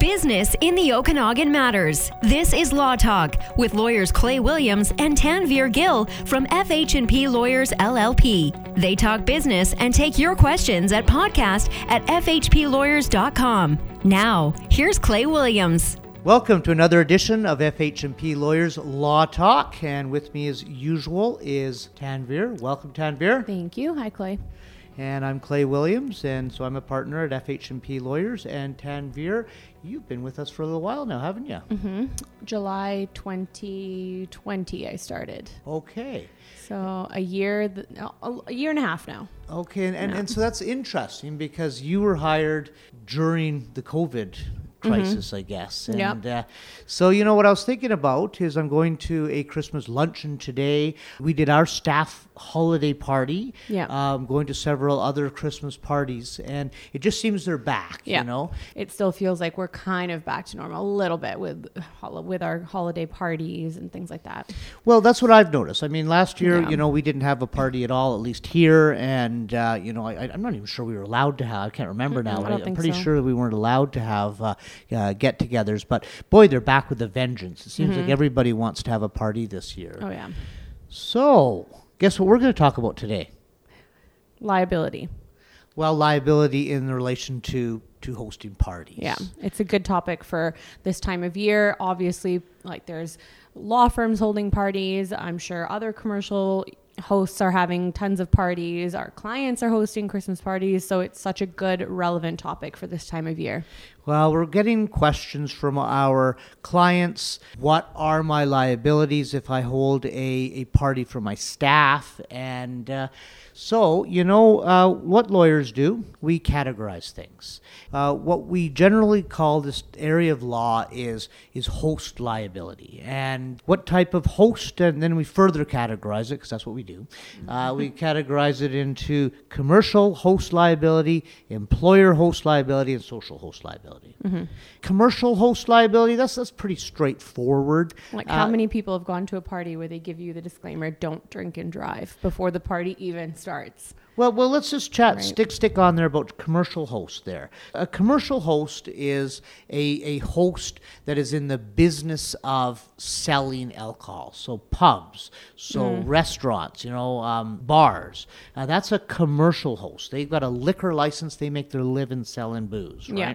Business in the Okanagan matters. This is Law Talk with lawyers Clay Williams and Tanvir Gill from FH&P Lawyers LLP. They talk business and take your questions at podcast at fhplawyers.com. Now, here's Clay Williams. Welcome to another edition of FH&P Lawyers Law Talk, and with me as usual is Tanvir. Welcome, Tanvir. Thank you. Hi, Clay. And I'm Clay Williams, and so I'm a partner at FH&P Lawyers. And Tanvir, you've been with us for a little while now, haven't you? Mm-hmm. July 2020, I started. Okay. So a year, th- a year and a half now. Okay, and, and, and so that's interesting because you were hired during the COVID crisis, I guess. And Yep. uh, so, you know, what I was thinking about is I'm going to a Christmas luncheon today. We did our staff holiday party. Yeah. Um, going to several other Christmas parties, and it just seems they're back, Yeah. you know? It still feels like we're kind of back to normal a little bit with with our holiday parties and things like that. Well, that's what I've noticed. I mean, last year, Yeah. you know, we didn't have a party at all, at least here, and uh, you know, I, I'm not even sure we were allowed to have. I can't remember now. I but I'm pretty so. sure we weren't allowed to have uh, uh, get-togethers. But boy, they're back with a vengeance. It seems like everybody wants to have a party this year. Mm-hmm. Oh yeah, So, guess what we're going to talk about today? liability. Well, liability in relation to to hosting parties. Yeah, it's a good topic for this time of year. Obviously, like there's law firms holding parties. I'm sure other commercial hosts are having tons of parties. Our clients are hosting Christmas parties. So it's such a good, relevant topic for this time of year. Well, we're getting questions from our clients. What are my liabilities if I hold a, a party for my staff? And uh, so, you know, uh, what lawyers do, we categorize things. Uh, what we generally call this area of law is, is host liability. And what type of host, and then we further categorize it, because that's what we do. Uh, we categorize it into commercial host liability, employer host liability, and social host liability. Commercial host liability, that's, that's pretty straightforward. Like, how Uh, many people have gone to a party where they give you the disclaimer, don't drink and drive before the party even starts? Well, well, let's just chat. Right. Stick, stick on there about commercial host. There, a commercial host is a a host that is in the business of selling alcohol. So pubs, so restaurants, you know, um, bars. Uh, that's a commercial host. They've got a liquor license. They make their living selling booze, Yeah.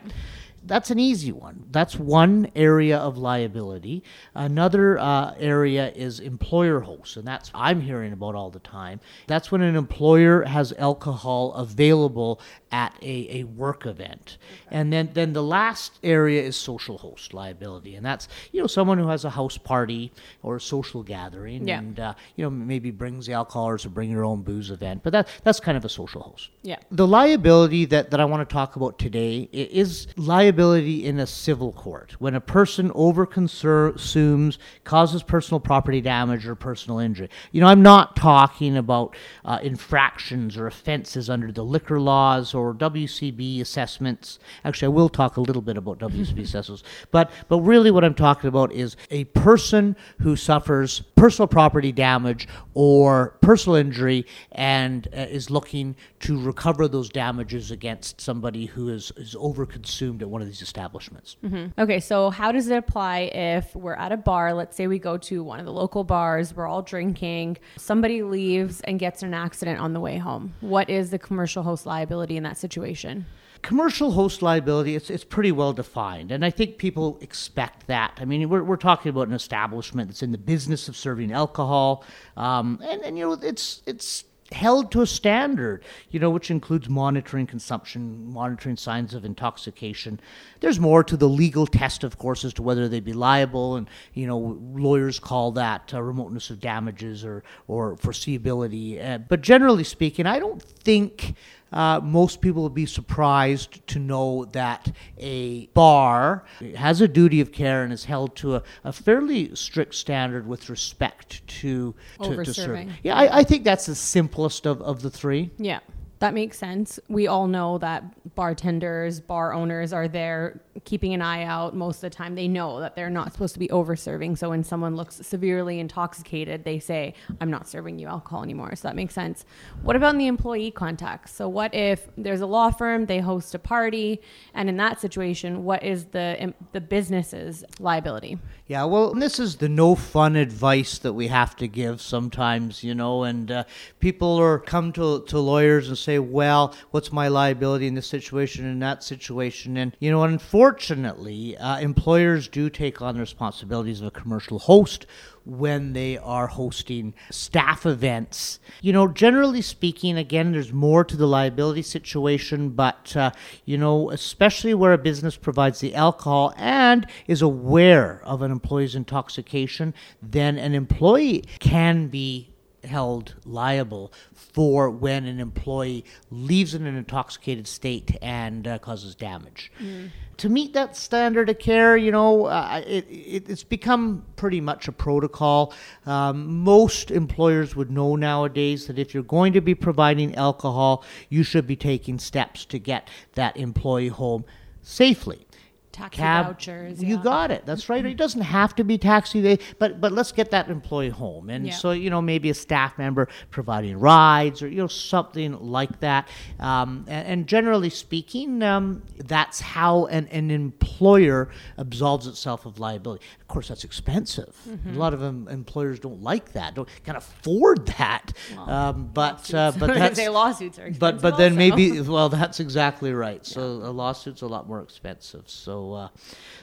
That's an easy one. That's one area of liability. Another uh, area is employer hosts, and that's I'm hearing about all the time. That's when an employer has alcohol available at a, a work event. And then, then the last area is social host liability, and that's you know someone who has a house party or a social gathering, Yeah. and uh, you know maybe brings the alcohol or bring your own booze event. But that that's kind of a social host. Yeah. The liability that, that I want to talk about today is liability in a civil court. When a person overconsumes, causes personal property damage or personal injury. You know, I'm not talking about uh, infractions or offenses under the liquor laws or WCB assessments. Actually, I will talk a little bit about WCB assessments. But, but really, what I'm talking about is a person who suffers personal property damage or personal injury and uh, is looking to recover those damages against somebody who is, is overconsumed at one of these establishments. Okay, so how does it apply if we're at a bar? Let's say we go to one of the local bars, we're all drinking, somebody leaves and gets an accident on the way home. What is the commercial host liability in that situation? Commercial host liability, it's, it's pretty well defined, and I think people expect that. I mean, we're, we're talking about an establishment that's in the business of serving alcohol, um, and, and, you know, it's, it's held to a standard, you know, which includes monitoring consumption, monitoring signs of intoxication. There's more to the legal test, of course, as to whether they'd be liable, and you know, lawyers call that uh, remoteness of damages or or foreseeability. Uh, but generally speaking, I don't think. Uh, most people would be surprised to know that a bar has a duty of care and is held to a, a fairly strict standard with respect to to, to serving. Yeah, I, I think that's the simplest of, of the three. Yeah. That makes sense. We all know that bartenders, bar owners are there keeping an eye out most of the time. They know that they're not supposed to be over serving. So when someone looks severely intoxicated, they say, I'm not serving you alcohol anymore. So that makes sense. What about in the employee context? So what if there's a law firm, they host a party, and in that situation, what is the the business's liability? Yeah, well, this is the no fun advice that we have to give sometimes, you know, and uh, people are come to, to lawyers and say, well, what's my liability in this situation and that situation? And, you know, unfortunately, uh, employers do take on the responsibilities of a commercial host when they are hosting staff events. You know, generally speaking, again, there's more to the liability situation, but, uh, you know, especially where a business provides the alcohol and is aware of an employee's intoxication, then an employee can be held liable for when an employee leaves in an intoxicated state and uh, causes damage. Mm. To meet that standard of care, you know, uh, it, it, it's become pretty much a protocol. Um, most employers would know nowadays that if you're going to be providing alcohol, you should be taking steps to get that employee home safely taxi cab, vouchers. You got it. That's right. It doesn't have to be taxi, but but let's get that employee home, and yeah. so you know maybe a staff member providing rides or you know something like that. Um, and, and, generally speaking, um, that's how an, an employer absolves itself of liability. Course, that's expensive. Mm-hmm. A lot of um, employers don't like that, don't can't afford that. Well, um, but uh, but that's lawsuits are but but then maybe well that's exactly right. So yeah. a lawsuit's a lot more expensive. So uh,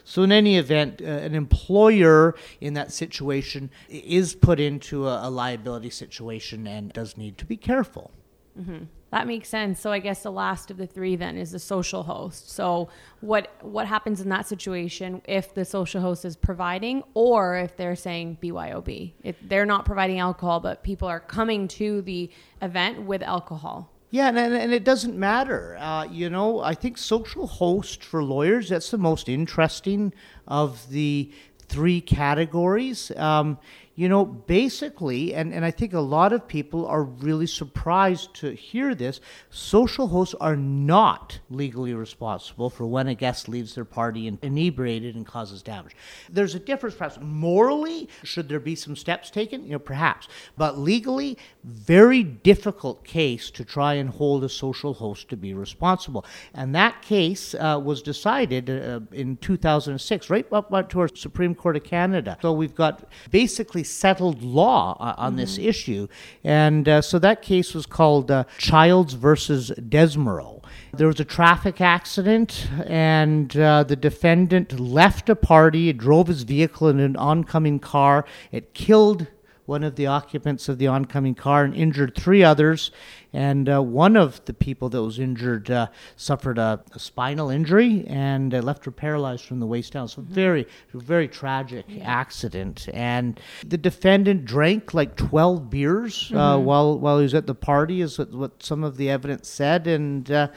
so in any event, uh, an employer in that situation is put into a, a, liability situation and does need to be careful. Mm-hmm. That makes sense. So I guess the last of the three then is the social host. So what what happens in that situation if the social host is providing or if they're saying BYOB? If they're not providing alcohol but people are coming to the event with alcohol. Yeah, and, and it doesn't matter. Uh, you know, I think social host for lawyers, that's the most interesting of the three categories. Um, you know, basically, and, and I think a lot of people are really surprised to hear this social hosts are not legally responsible for when a guest leaves their party inebriated and causes damage. There's a difference, perhaps. Morally, should there be some steps taken? You know, perhaps. But legally, very difficult case to try and hold a social host to be responsible. And that case uh, was decided uh, in 2006, right up to our Supreme Court of Canada. So we've got basically settled law uh, on mm-hmm. this issue. And uh, so that case was called uh, Childs versus Desmarais. There was a traffic accident, and uh, the defendant left a party, drove his vehicle in an oncoming car. It killed one of the occupants of the oncoming car and injured three others. And uh, one of the people that was injured uh, suffered a, a, spinal injury and uh, left her paralyzed from the waist down. So, mm-hmm. very, very tragic yeah. accident. And the defendant drank like 12 beers uh, mm-hmm. while, while he was at the party, is what, what some of the evidence said. And uh,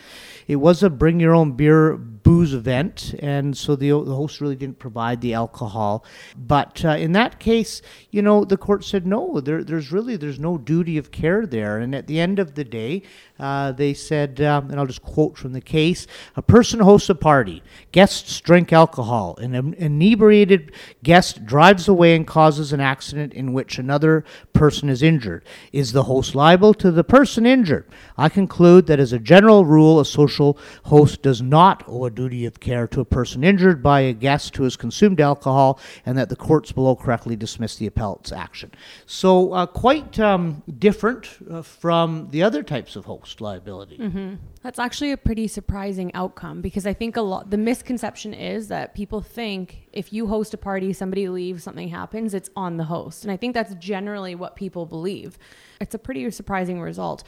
it was a bring your own beer booze event. And so the, the host really didn't provide the alcohol. But uh, in that case, you know, the court said, no, there, there's really there's no duty of care there. And at the end of the the day. Uh, they said, um, and I'll just quote from the case A person hosts a party, guests drink alcohol, an inebriated guest drives away and causes an accident in which another person is injured. Is the host liable to the person injured? I conclude that as a general rule, a social host does not owe a duty of care to a person injured by a guest who has consumed alcohol, and that the courts below correctly dismiss the appellate's action. So, uh, quite um, different uh, from the other types of host liability. Mm-hmm. That's actually a pretty surprising outcome because I think a lot the misconception is that people think if you host a party, somebody leaves, something happens, it's on the host. And I think that's generally what people believe. It's a pretty surprising result.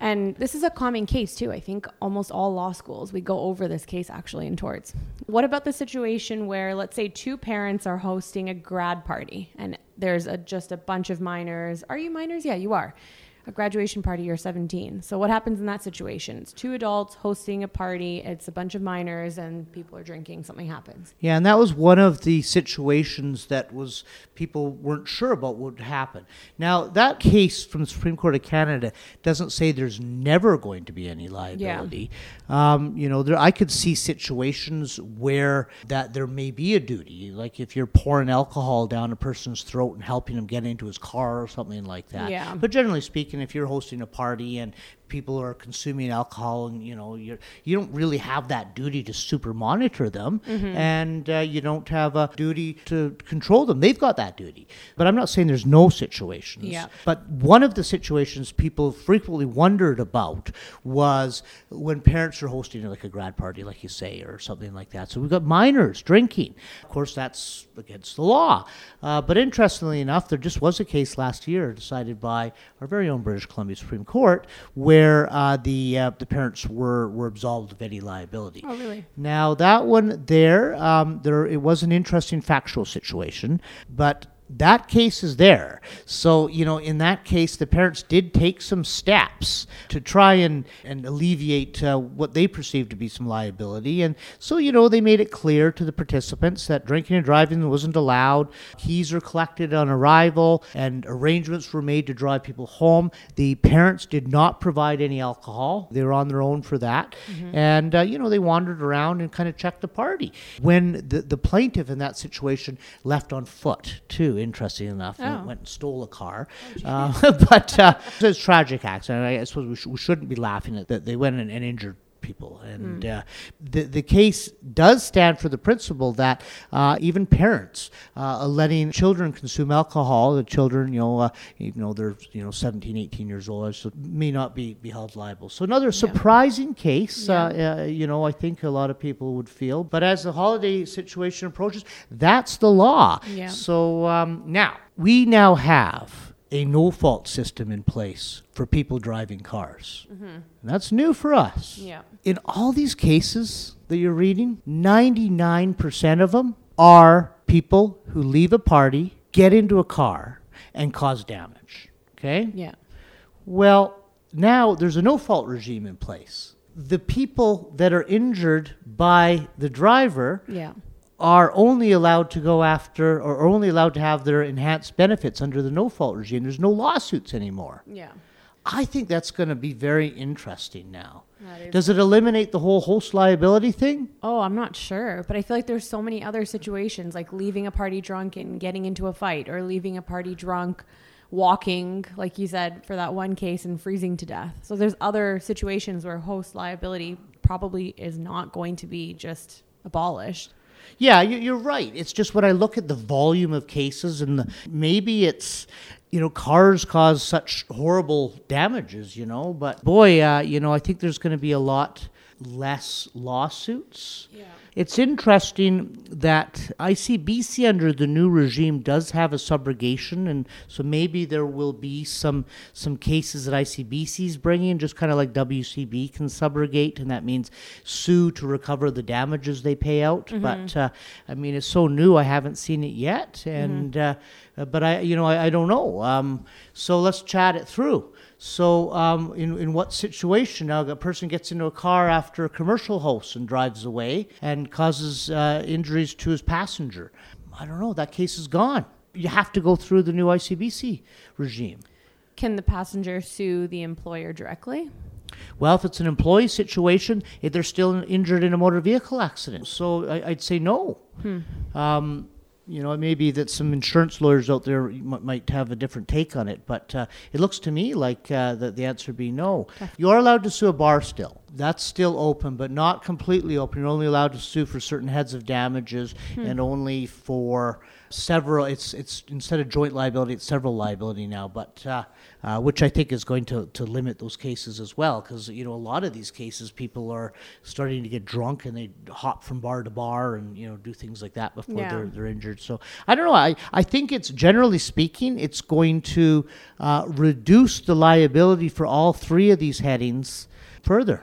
And this is a common case too. I think almost all law schools, we go over this case actually in torts. What about the situation where, let's say, two parents are hosting a grad party and there's a, just a bunch of minors? Are you minors? Yeah, you are a graduation party, you're 17. So what happens in that situation? It's two adults hosting a party. It's a bunch of minors, and people are drinking. Something happens. Yeah, and that was one of the situations that was people weren't sure about what would happen. Now, that case from the Supreme Court of Canada doesn't say there's never going to be any liability. Um, you know, there, I could see situations where that there may be a duty, like if you're pouring alcohol down a person's throat and helping him get into his car or something like that. Yeah. But generally speaking, if you're hosting a party and people are consuming alcohol and you know you're you don't really have that duty to super monitor them. And uh, you don't have a duty to control them. They've got that duty. But i'm not saying there's no situations. Yeah. but one of the situations people frequently wondered about was when parents are hosting like a grad party like you say or something like that. So we've got minors drinking. Of course that's against the law. Uh, but interestingly enough there just was a case last year decided by our very own british columbia supreme court where uh, the uh, the parents were were absolved of any liability Oh, really? now that one there, um, there it was an interesting factual situation, but that case is there. So you know, in that case, the parents did take some steps to try and and alleviate uh, what they perceived to be some liability, and so you know they made it clear to the participants that drinking and driving wasn't allowed. Keys are collected on arrival, and arrangements were made to drive people home. The parents did not provide any alcohol; they were on their own for that, and uh, you know they wandered around and kind of checked the party. When the the plaintiff in that situation left on foot too, interesting enough, and Oh. went and stole a car, uh, but uh, it's a tragic accident. I suppose we, sh- we shouldn't be laughing at that. They went and, and injured people. And uh, the, the case does stand for the principle that uh, even parents uh, letting children consume alcohol, the children, you know, uh, even though they're, you know, 17, 18 years old, so may not be, be held liable. So another surprising case, uh, uh, you know, I think a lot of people would feel. But as the holiday situation approaches, that's the law. Yeah. So um, now, we now have a no fault system in place for people driving cars. Mm-hmm. And that's new for us. Yeah. In all these cases that you're reading, 99% of them are people who leave a party, get into a car, and cause damage. Okay? Yeah. Well, now there's a no fault regime in place. The people that are injured by the driver Yeah. Are only allowed to go after or are only allowed to have their enhanced benefits under the no fault regime. There's no lawsuits anymore. Yeah. I think that's going to be very interesting now. Does it eliminate the whole host liability thing? Oh, I'm not sure, but I feel like there's so many other situations like leaving a party drunk and getting into a fight or leaving a party drunk walking like you said for that one case and freezing to death. So there's other situations where host liability probably is not going to be just abolished. Yeah, you- you're right. It's just when I look at the volume of cases and the, maybe it's, you know, cars cause such horrible damages, you know, but boy, uh, you know, I think there's going to be a lot less lawsuits. Yeah. It's interesting that ICBC under the new regime does have a subrogation, and so maybe there will be some some cases that ICBC is bringing, just kind of like WCB can subrogate, and that means sue to recover the damages they pay out. But uh, I mean, it's so new, I haven't seen it yet, and uh, uh, but I, you know, I, I don't know. Um, so let's chat it through. So, um, in, in what situation now a person gets into a car after a commercial host and drives away and causes uh, injuries to his passenger? I don't know. That case is gone. You have to go through the new ICBC regime. Can the passenger sue the employer directly? Well, if it's an employee situation, if they're still injured in a motor vehicle accident, so I, I'd say no. Um, you know, it may be that some insurance lawyers out there might have a different take on it, but uh, it looks to me like uh, that the answer would be no. You're allowed to sue a bar still. That's still open, but not completely open. You're only allowed to sue for certain heads of damages and only for several. It's it's instead of joint liability, it's several liability now. But uh, uh, which I think is going to, to limit those cases as well, because you know a lot of these cases, people are starting to get drunk and they hop from bar to bar and you know do things like that before Yeah. they're they're injured. So I don't know. I I think it's generally speaking, it's going to uh, reduce the liability for all three of these headings further.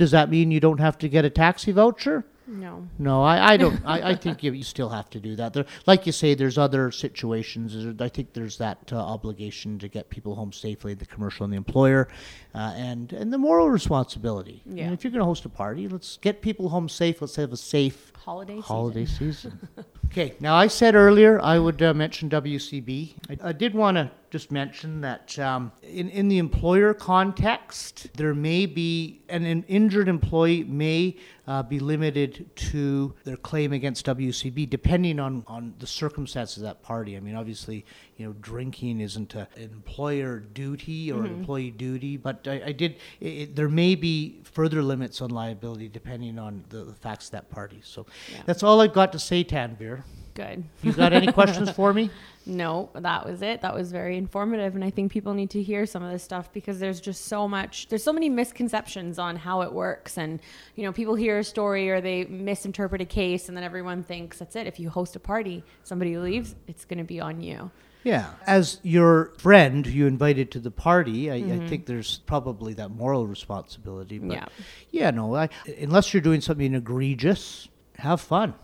Does that mean you don't have to get a taxi voucher? No. No, I, I don't. I, I think you, you still have to do that. There, like you say, there's other situations. I think there's that uh, obligation to get people home safely, the commercial and the employer, uh, and and the moral responsibility. And Yeah. if you're going to host a party, let's get people home safe. Let's have a safe Holiday season. holiday season. okay, now I said earlier I would uh, mention WCB. I, I did want to just mention that um, in, in the employer context, there may be an, an injured employee may uh, be limited to their claim against WCB depending on, on the circumstances of that party. I mean, obviously, you know, drinking isn't a, an employer duty or an employee duty, but I, I did, it, it, there may be further limits on liability depending on the, the facts of that party. So Yeah. that's all I've got to say, Tanvir. Good. You got any questions for me? No, that was it. That was very informative. And I think people need to hear some of this stuff because there's just so much, there's so many misconceptions on how it works. And, you know, people hear a story or they misinterpret a case and then everyone thinks that's it. If you host a party, somebody leaves, it's going to be on you. Yeah. As your friend you invited to the party, I, I mm-hmm. think there's probably that moral responsibility. But Yeah. yeah, no, I, unless you're doing something egregious, have fun.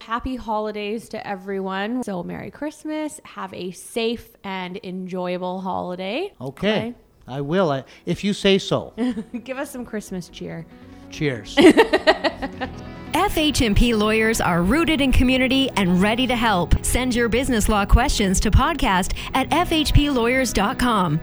Happy holidays to everyone. So, Merry Christmas. Have a safe and enjoyable holiday. Okay. I will, I, if you say so. Give us some Christmas cheer. Cheers. FH&P lawyers are rooted in community and ready to help. Send your business law questions to podcast at fhplawyers.com.